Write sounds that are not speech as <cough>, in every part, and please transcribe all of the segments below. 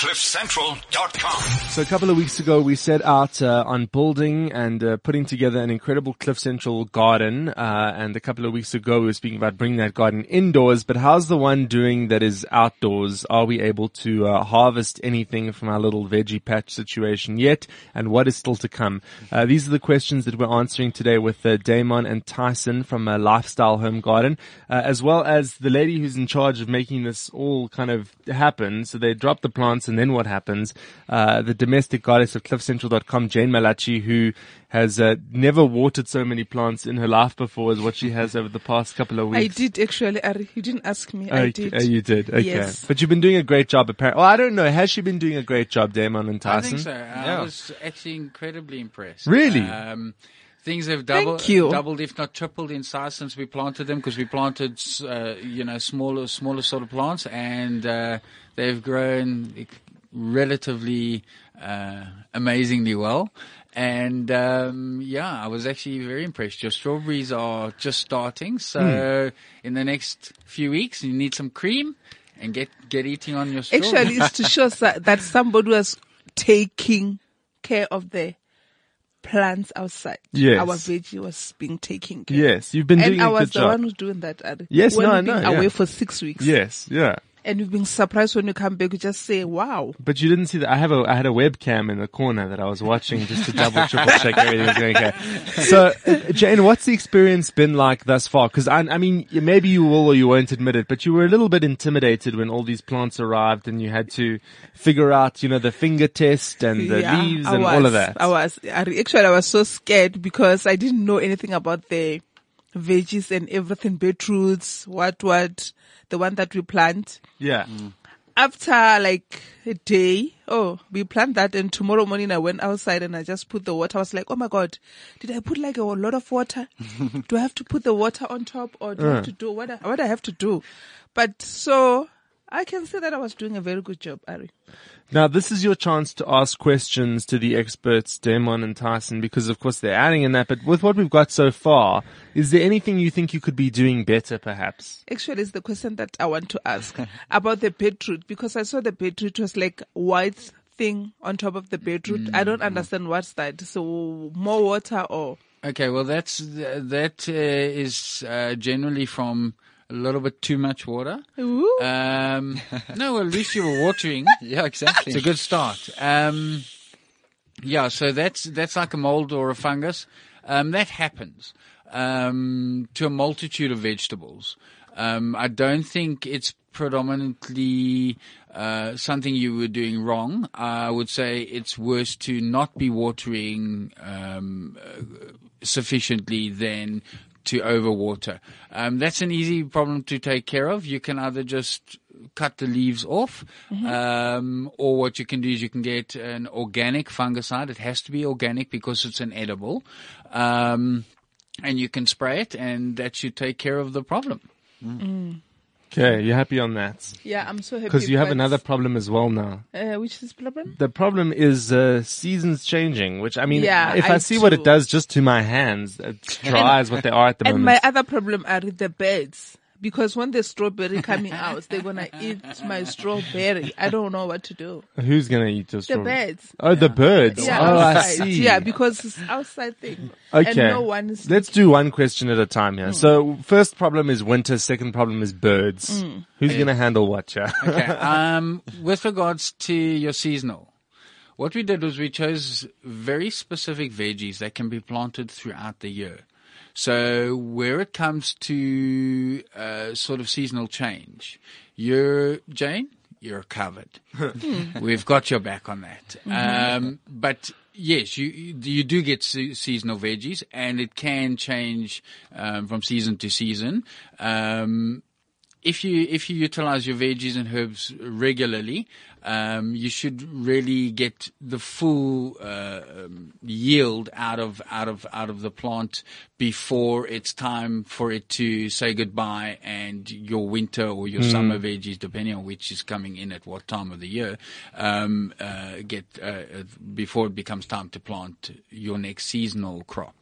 CliffCentral.com. So a couple of weeks ago, we set out uh, on building and uh, putting together an incredible Cliff Central garden. Uh, and a couple of weeks ago, we were speaking about bringing that garden indoors. But how's the one doing that is outdoors? Are we able to uh, harvest anything from our little veggie patch situation yet? And what is still to come? Uh, these are the questions that we're answering today with uh, Damon and Tyson from Lifestyle Home Garden, as well as the lady who's in charge of making this all kind of happen. So they dropped the plants and then what happens? Uh, the domestic goddess of cliffcentral.com, Jane Malachi, who has uh, never watered so many plants in her life before as what she has over the past couple of <laughs> weeks. I did actually, Ari. You didn't ask me. I Okay, did. oh, you did. Okay. Yes. But you've been doing a great job apparently. Well, I don't know. Has she been doing a great job, Damon and Tyson? I think so. I was actually incredibly impressed. Really? Um, things have doubled, doubled, if not tripled in size since we planted them because we planted, uh, you know, smaller, smaller sort of plants and, uh, they've grown relatively, uh, amazingly well. And, um, yeah, I was actually very impressed. Your strawberries are just starting. So in the next few weeks, you need some cream and get, get eating on your strawberries. Actually, it's to show that, that somebody was taking care of the plants outside. Yes. Our veggie was being taken care Yes, you've been And doing I a was good the job. one who's doing that. Yes, when no, I we've been know, yeah. away for six weeks. Yes, yeah. And we've been surprised when you come back. You just say, wow. But you didn't see that. I have a, I had a webcam in the corner that I was watching just to double, triple check everything was going okay. So, uh, Jane, what's the experience been like thus far? Cause I, I mean, maybe you will or you won't admit it, but you were a little bit intimidated when all these plants arrived and you had to figure out, you know, the finger test and the Yeah, leaves I and was, all of that. I was, I, actually, I was so scared because I didn't know anything about the veggies and everything, beetroots, what, what, the one that we plant. yeah. Mm. After like a day, oh, we plant that and tomorrow morning I went outside and I just put the water. I was like, oh my God, did I put like a lot of water? <laughs> do I have to put the water on top or do I have to do what, I, what I have to do? But so I can say that I was doing a very good job, Ari. Now, this is your chance to ask questions to the experts, Damon and Tyson, because of course they're adding in that. But with what we've got so far, is there anything you think you could be doing better, perhaps? Actually, it's the question that I want to ask <laughs> about the beetroot because I saw the beetroot was like white thing on top of the beetroot. I don't understand what's that. So more water or Okay, well, that's that uh, is uh, generally from a little bit too much water. Ooh. Um, <laughs> no, well, at least you were watering. <laughs> Yeah, exactly. It's a good start. Um, yeah, so that's that's like a mold or a fungus. Um, that happens um, to a multitude of vegetables. Um, I don't think it's predominantly uh, something you were doing wrong. I would say it's worse to not be watering um, uh, sufficiently than to overwater. Um, that's an easy problem to take care of. You can either just cut the leaves off, um, or what you can do is you can get an organic fungicide. It has to be organic because it's an edible, um, and you can spray it, and that should take care of the problem. Okay, you're happy on that? yeah, I'm so happy Because you have another problem as well now. uh, which is problem. The problem is uh, seasons changing, which I mean, Yeah, if I, I see what it does just to my hands, it's <laughs> dry as what they are at the And moment. my other problem are the birds. Because when the strawberry coming out, they're gonna eat my strawberry. I don't know what to do. Who's gonna eat your The strawberry? birds. Oh, the birds. Yeah, oh, I outside. see. Yeah, because it's outside thing. Okay. And no one is Hmm. Let's do one question at a time here. So, first problem is winter. Second problem is birds. Hmm. Who's gonna handle what? Yeah. <laughs> Okay. Um, with regards to your seasonal, what we did was we chose very specific veggies that can be planted throughout the year. So where it comes to uh, sort of seasonal change, you're Jane, you're covered. <laughs> We've got your back on that. Um, but yes, you you do get se- seasonal veggies, and it can change um, from season to season. Um, if you if you utilize your veggies and herbs regularly, um, you should really get the full uh, um, yield out of out of out of the plant before it's time for it to say goodbye and your winter or your summer veggies, depending on which is coming in at what time of the year, um, uh, get uh, uh, before it becomes time to plant your next seasonal crop.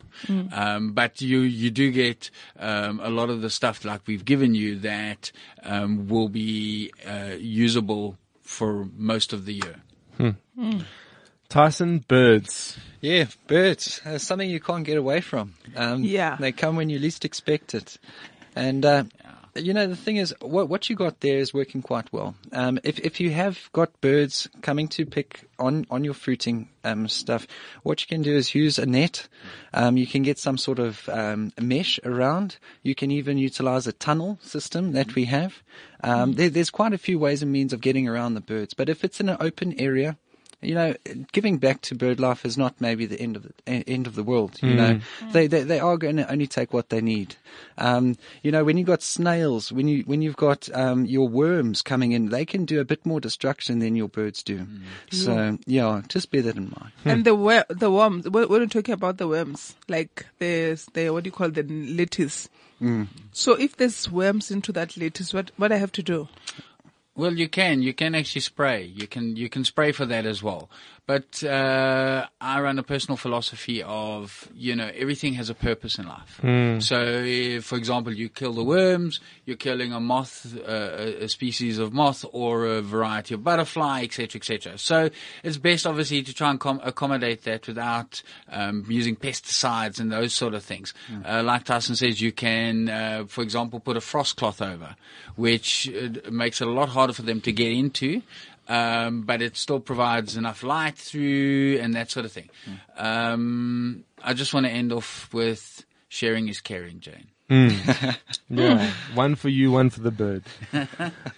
Um, but you you do get um, a lot of the stuff like we've given you that um, will be uh, usable for most of the year. Tyson, birds. Yeah, birds. Uh, something you can't get away from. Um, Yeah. They come when you least expect it. And, uh, you know, the thing is, what, what you got there is working quite well. Um, if, if you have got birds coming to pick on, on your fruiting, um, stuff, what you can do is use a net. Um, you can get some sort of, um, mesh around. You can even utilize a tunnel system that we have. Um, there, there's quite a few ways and means of getting around the birds, but if it's in an open area, you know, giving back to bird life is not maybe the end of the end of the world. You know, they, they they are going to only take what they need. Um, you know, when you've got snails, when you when you've got um, your worms coming in, they can do a bit more destruction than your birds do. So yeah, just bear that in mind. And the wor- the worms. When when we're talking about the worms, like there's the what do you call the lettuce. So if there's worms into that lettuce, what what I have to do? Well, you can. You can actually spray. You can you can spray for that as well. But uh, I run a personal philosophy of you know everything has a purpose in life. So, if, for example, you kill the worms, you're killing a moth, uh, a species of moth, or a variety of butterfly, etc., etc. So, it's best obviously to try and com- accommodate that without um, using pesticides and those sort of things. Uh, like Tyson says, you can, uh, for example, put a frost cloth over, which uh, makes it a lot harder for them to get into um, but it still provides enough light through and that sort of thing. Um, I just want to end off with sharing is caring, Jane. <laughs> Yeah. one for you, one for the bird. Um,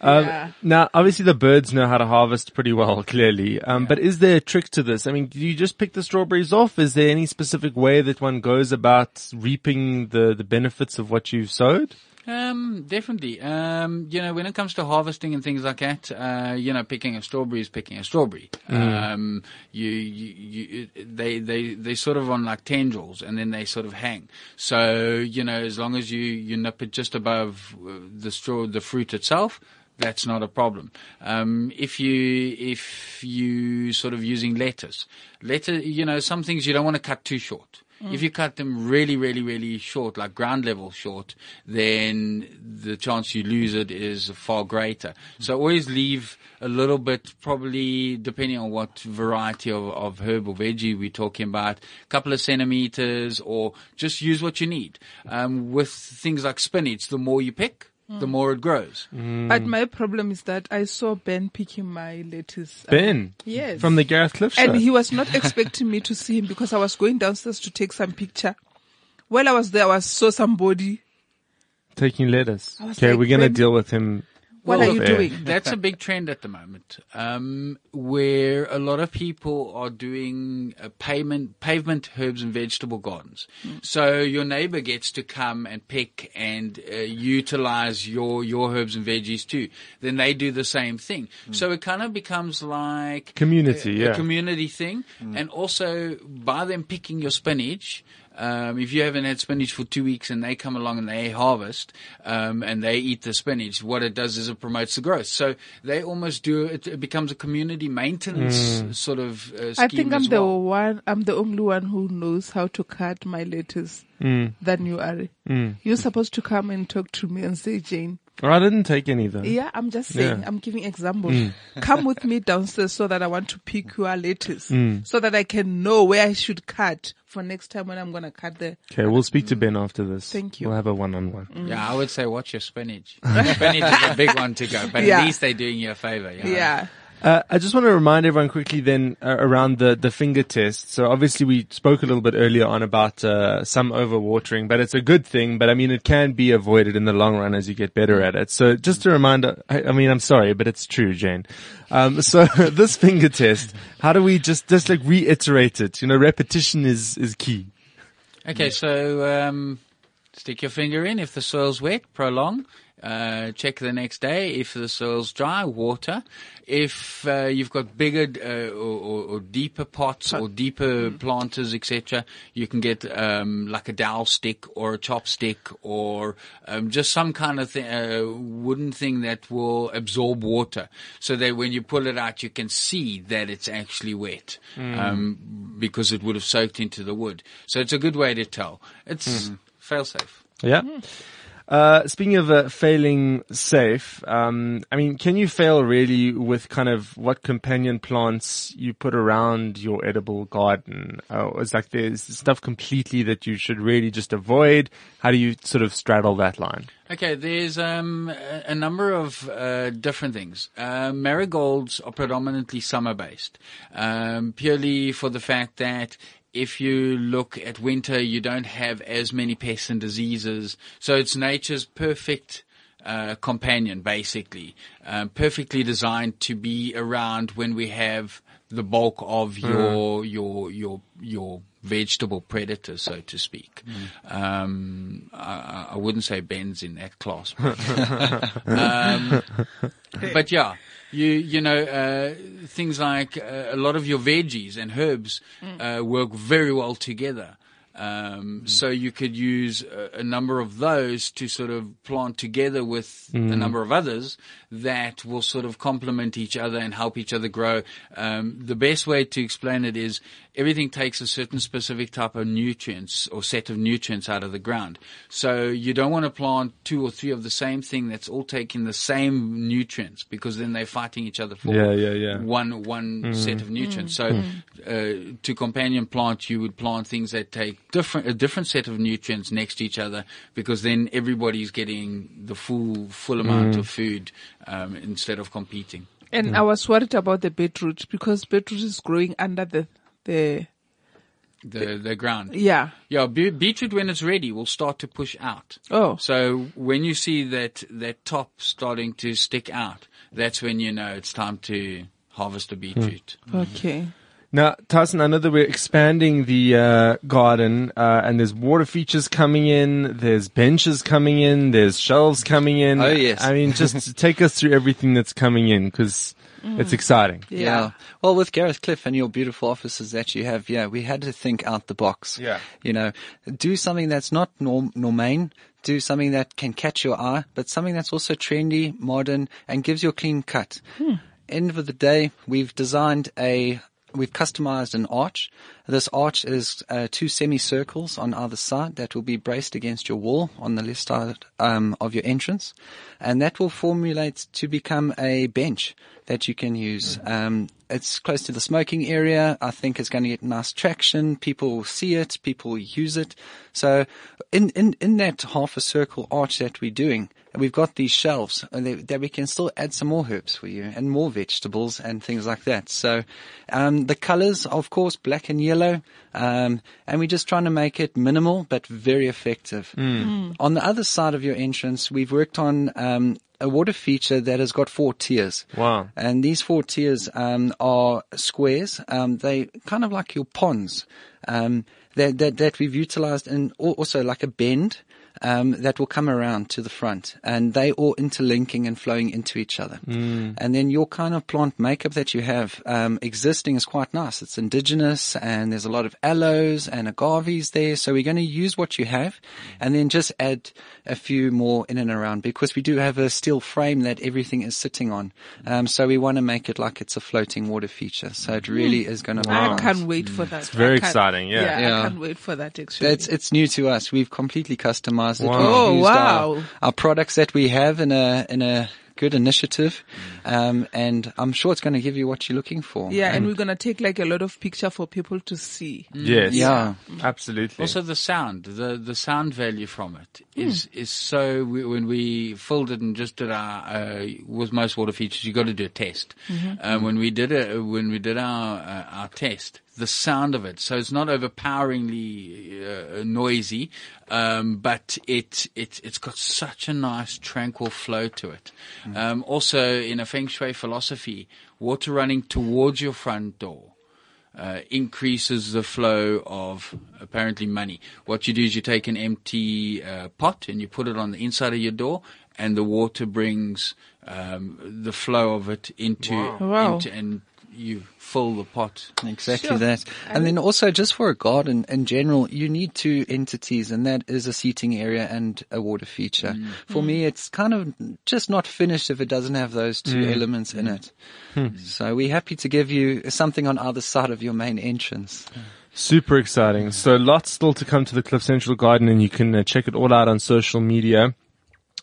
<laughs> Yeah. Now, obviously the birds know how to harvest pretty well, <laughs> clearly. Um, but is there a trick to this? I mean, do you just pick the strawberries off? Is there any specific way that one goes about reaping the, the benefits of what you've sowed? Um, definitely. Um, you know, when it comes to harvesting and things like that, uh, you know, picking a strawberry is picking a strawberry. Um, you, you, you, they, they, they sort of on like tendrils and then they sort of hang. So, you know, as long as you, you nip it just above uh, the straw, the fruit itself, that's not a problem. Um, if you if you sort of using lettuce, lettuce, you know, some things you don't want to cut too short. If you cut them really, really, really short, like ground level short, then the chance you lose it is far greater. So always leave a little bit, probably depending on what variety of, of herb or veggie we're talking about, a couple of centimeters, or just use what you need. Um, with things like spinach, the more you pick, the more it grows. But my problem is that I saw Ben picking my lettuce. uh, Ben? Yes. From the Gareth Cliff show? and he was not expecting me to see him because I was going downstairs to take some picture. While I was there, I saw somebody. Taking lettuce. Okay, like, we're going to deal with him. What Well, are you fair. doing? <laughs> That's a big trend at the moment, um, where a lot of people are doing uh, pavement, pavement herbs and vegetable gardens. So your neighbor gets to come and pick and uh, utilize your your herbs and veggies too. Then they do the same thing. So it kind of becomes like Community, a, yeah. a community thing, and also by them picking your spinach. Um, if you haven't had spinach for two weeks and they come along and they harvest um, and they eat the spinach, what it does is it promotes the growth. So they almost do it. It becomes a community maintenance sort of uh, scheme I think I'm as the well. one. I'm the only one who knows how to cut my lettuce Mm. than you are. You're supposed to come and talk to me and say, Jane. Or I didn't take any though. Yeah, I'm just saying. Yeah. Mm. I'm giving examples. Come with me downstairs so that I want to pick your lettuce, Mm. so that I can know where I should cut for next time when I'm gonna cut the. Okay, we'll speak to Ben after this. Thank you. We'll have a one-on-one. Yeah, I would say watch your spinach. <laughs> spinach is a big one to go, but Yeah. at least they're doing you a favor. Yeah. Yeah. Uh, I just want to remind everyone quickly then uh, around the, the finger test. So obviously we spoke a little bit earlier on about uh, some overwatering, but it's a good thing. But I mean, it can be avoided in the long run as you get better at it. So just a reminder, I, I mean, I'm sorry, but it's true, Jane. Um, <laughs> so <laughs> this finger test, how do we just, just like reiterate it? You know, repetition is, is key. Okay, so um, stick your finger in. If the soil's wet, prolong. Uh, check the next day. If the soil's dry, water. If uh, you've got bigger uh, or, or, or deeper pots or deeper planters, etc., you can get um, like a dowel stick or a chopstick or um, just some kind of thing, uh, wooden thing that will absorb water, so that when you pull it out, you can see that it's actually wet um, because it would have soaked into the wood. So it's a good way to tell. It's fail safe. Yeah. Uh, speaking of uh, failing safe, um, I mean, can you fail really with kind of what companion plants you put around your edible garden? Uh, it's like there's stuff completely that you should really just avoid. How do you sort of straddle that line? Okay, there's um, a number of uh, different things. Uh, marigolds are predominantly summer based, um, purely for the fact that if you look at winter, you don't have as many pests and diseases. So it's nature's perfect uh, companion, basically, um, perfectly designed to be around when we have the bulk of your your your your vegetable predators, so to speak. Um, I, I wouldn't say Ben's in that class, but, <laughs> <laughs> um, but yeah, you you know uh, things like uh, a lot of your veggies and herbs uh, work very well together. Um, So you could use a, a number of those to sort of plant together with a number of others that will sort of complement each other and help each other grow. Um, the best way to explain it is everything takes a certain specific type of nutrients or set of nutrients out of the ground. So you don't want to plant two or three of the same thing that's all taking the same nutrients because then they're fighting each other for Yeah, yeah, yeah. one one set of nutrients. So uh, to companion plant, you would plant things that take different a different set of nutrients next to each other because then everybody's getting the full full amount of food um, instead of competing. And I was worried about the beetroot because beetroot is growing under the the The the ground. yeah. Yeah, be- beetroot when it's ready will start to push out. Oh. So when you see that that top starting to stick out, that's when you know it's time to harvest a beetroot. Okay. Now, Tyson, I know that we're expanding the uh, garden, uh, and there's water features coming in, there's benches coming in, there's shelves coming in. Oh, yes. I mean, just <laughs> take us through everything that's coming in because it's exciting. Yeah. Well, with Gareth Cliff and your beautiful offices that you have, yeah, we had to think out the box. Yeah. You know, do something that's not norm, normane, do something that can catch your eye, but something that's also trendy, modern, and gives you a clean cut. End of the day, we've designed a, we've customized an arch. This arch is uh, two semicircles on either side that will be braced against your wall on the left side um, of your entrance, and that will formulate to become a bench that you can use. Um, it's close to the smoking area. I think it's going to get nice traction. People will see it. People will use it. So in, in, in that half a circle arch that we're doing, we've got these shelves uh, that that we can still add some more herbs for you and more vegetables and things like that. So, um, the colors, of course, black and yellow. Um, and we're just trying to make it minimal, but very effective. On the other side of your entrance, we've worked on, um, a water feature that has got four tiers. Wow. And these four tiers um, are squares. Um, they kind of like your ponds um, that, that that we've utilized, and also like a bend um, that will come around to the front, and they all interlinking and flowing into each other. And then your kind of plant makeup that you have um, existing is quite nice. It's indigenous, and there's a lot of aloes and agaves there. So we're going to use what you have, and then just add a few more in and around because we do have a steel frame that everything is sitting on. Um, so we want to make it like it's a floating water feature. So it really is going to be I can't wait for that. It's very exciting, yeah. Yeah, Yeah. I can't wait for that actually. It's it's new to us. We've completely customized it. Wow. We've Oh, wow. Our, our products that we have in a in a good initiative, um, and I'm sure it's going to give you what you're looking for. yeah, and we're gonna take like a lot of picture for people to see. Yes. Yeah. Absolutely. Also, the sound, the the sound value from it is is so. We, when we filled it and just did our uh, with most water features, you got to do a test. Um, when we did it, when we did our uh, our test, the sound of it. So it's not overpoweringly uh, noisy, um, but it it it's got such a nice tranquil flow to it. Um, also, in a feng shui philosophy, water running towards your front door uh, increases the flow of apparently money. What you do is you take an empty uh, pot and you put it on the inside of your door, and the water brings um, the flow of it into, Wow. into and you fill the pot. Exactly Sure. that. And then also just for a garden in general, you need two entities and that is a seating area and a water feature. Mm. For me, it's kind of just not finished if it doesn't have those two mm. elements in mm. it. Hmm. So we're happy to give you something on either side of your main entrance. Super exciting. So lots still to come to the Cliff Central Garden and you can uh, check it all out on social media.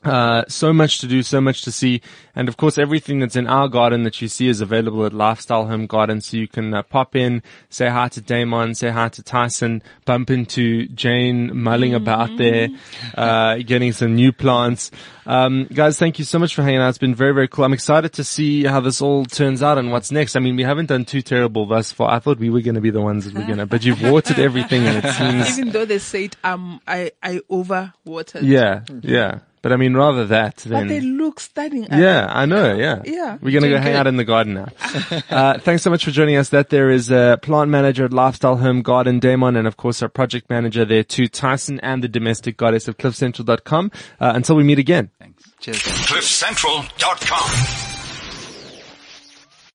Uh, so much to do, so much to see. And of course, everything that's in our garden that you see is available at Lifestyle Home Garden. So you can uh, pop in, say hi to Damon, say hi to Tyson, bump into Jane mulling about there, uh, getting some new plants. Um, guys, thank you so much for hanging out. It's been very, very cool. I'm excited to see how this all turns out and what's next. I mean, we haven't done too terrible thus far. I thought we were going to be the ones that were going to, but you've watered everything and it <laughs> seems, Even though they said um I I over watered. yeah, yeah. But I mean, rather that than. But they look stunning. Yeah, I know. Yeah, Yeah. We're gonna go hang out in the garden now. <laughs> uh, thanks so much for joining us. That there is a plant manager at Lifestyle Home Garden, Damon, and of course our project manager there too, Tyson, and the domestic goddess of CliffCentral.com. Uh, until we meet again. Thanks. Cheers. CliffCentral.com.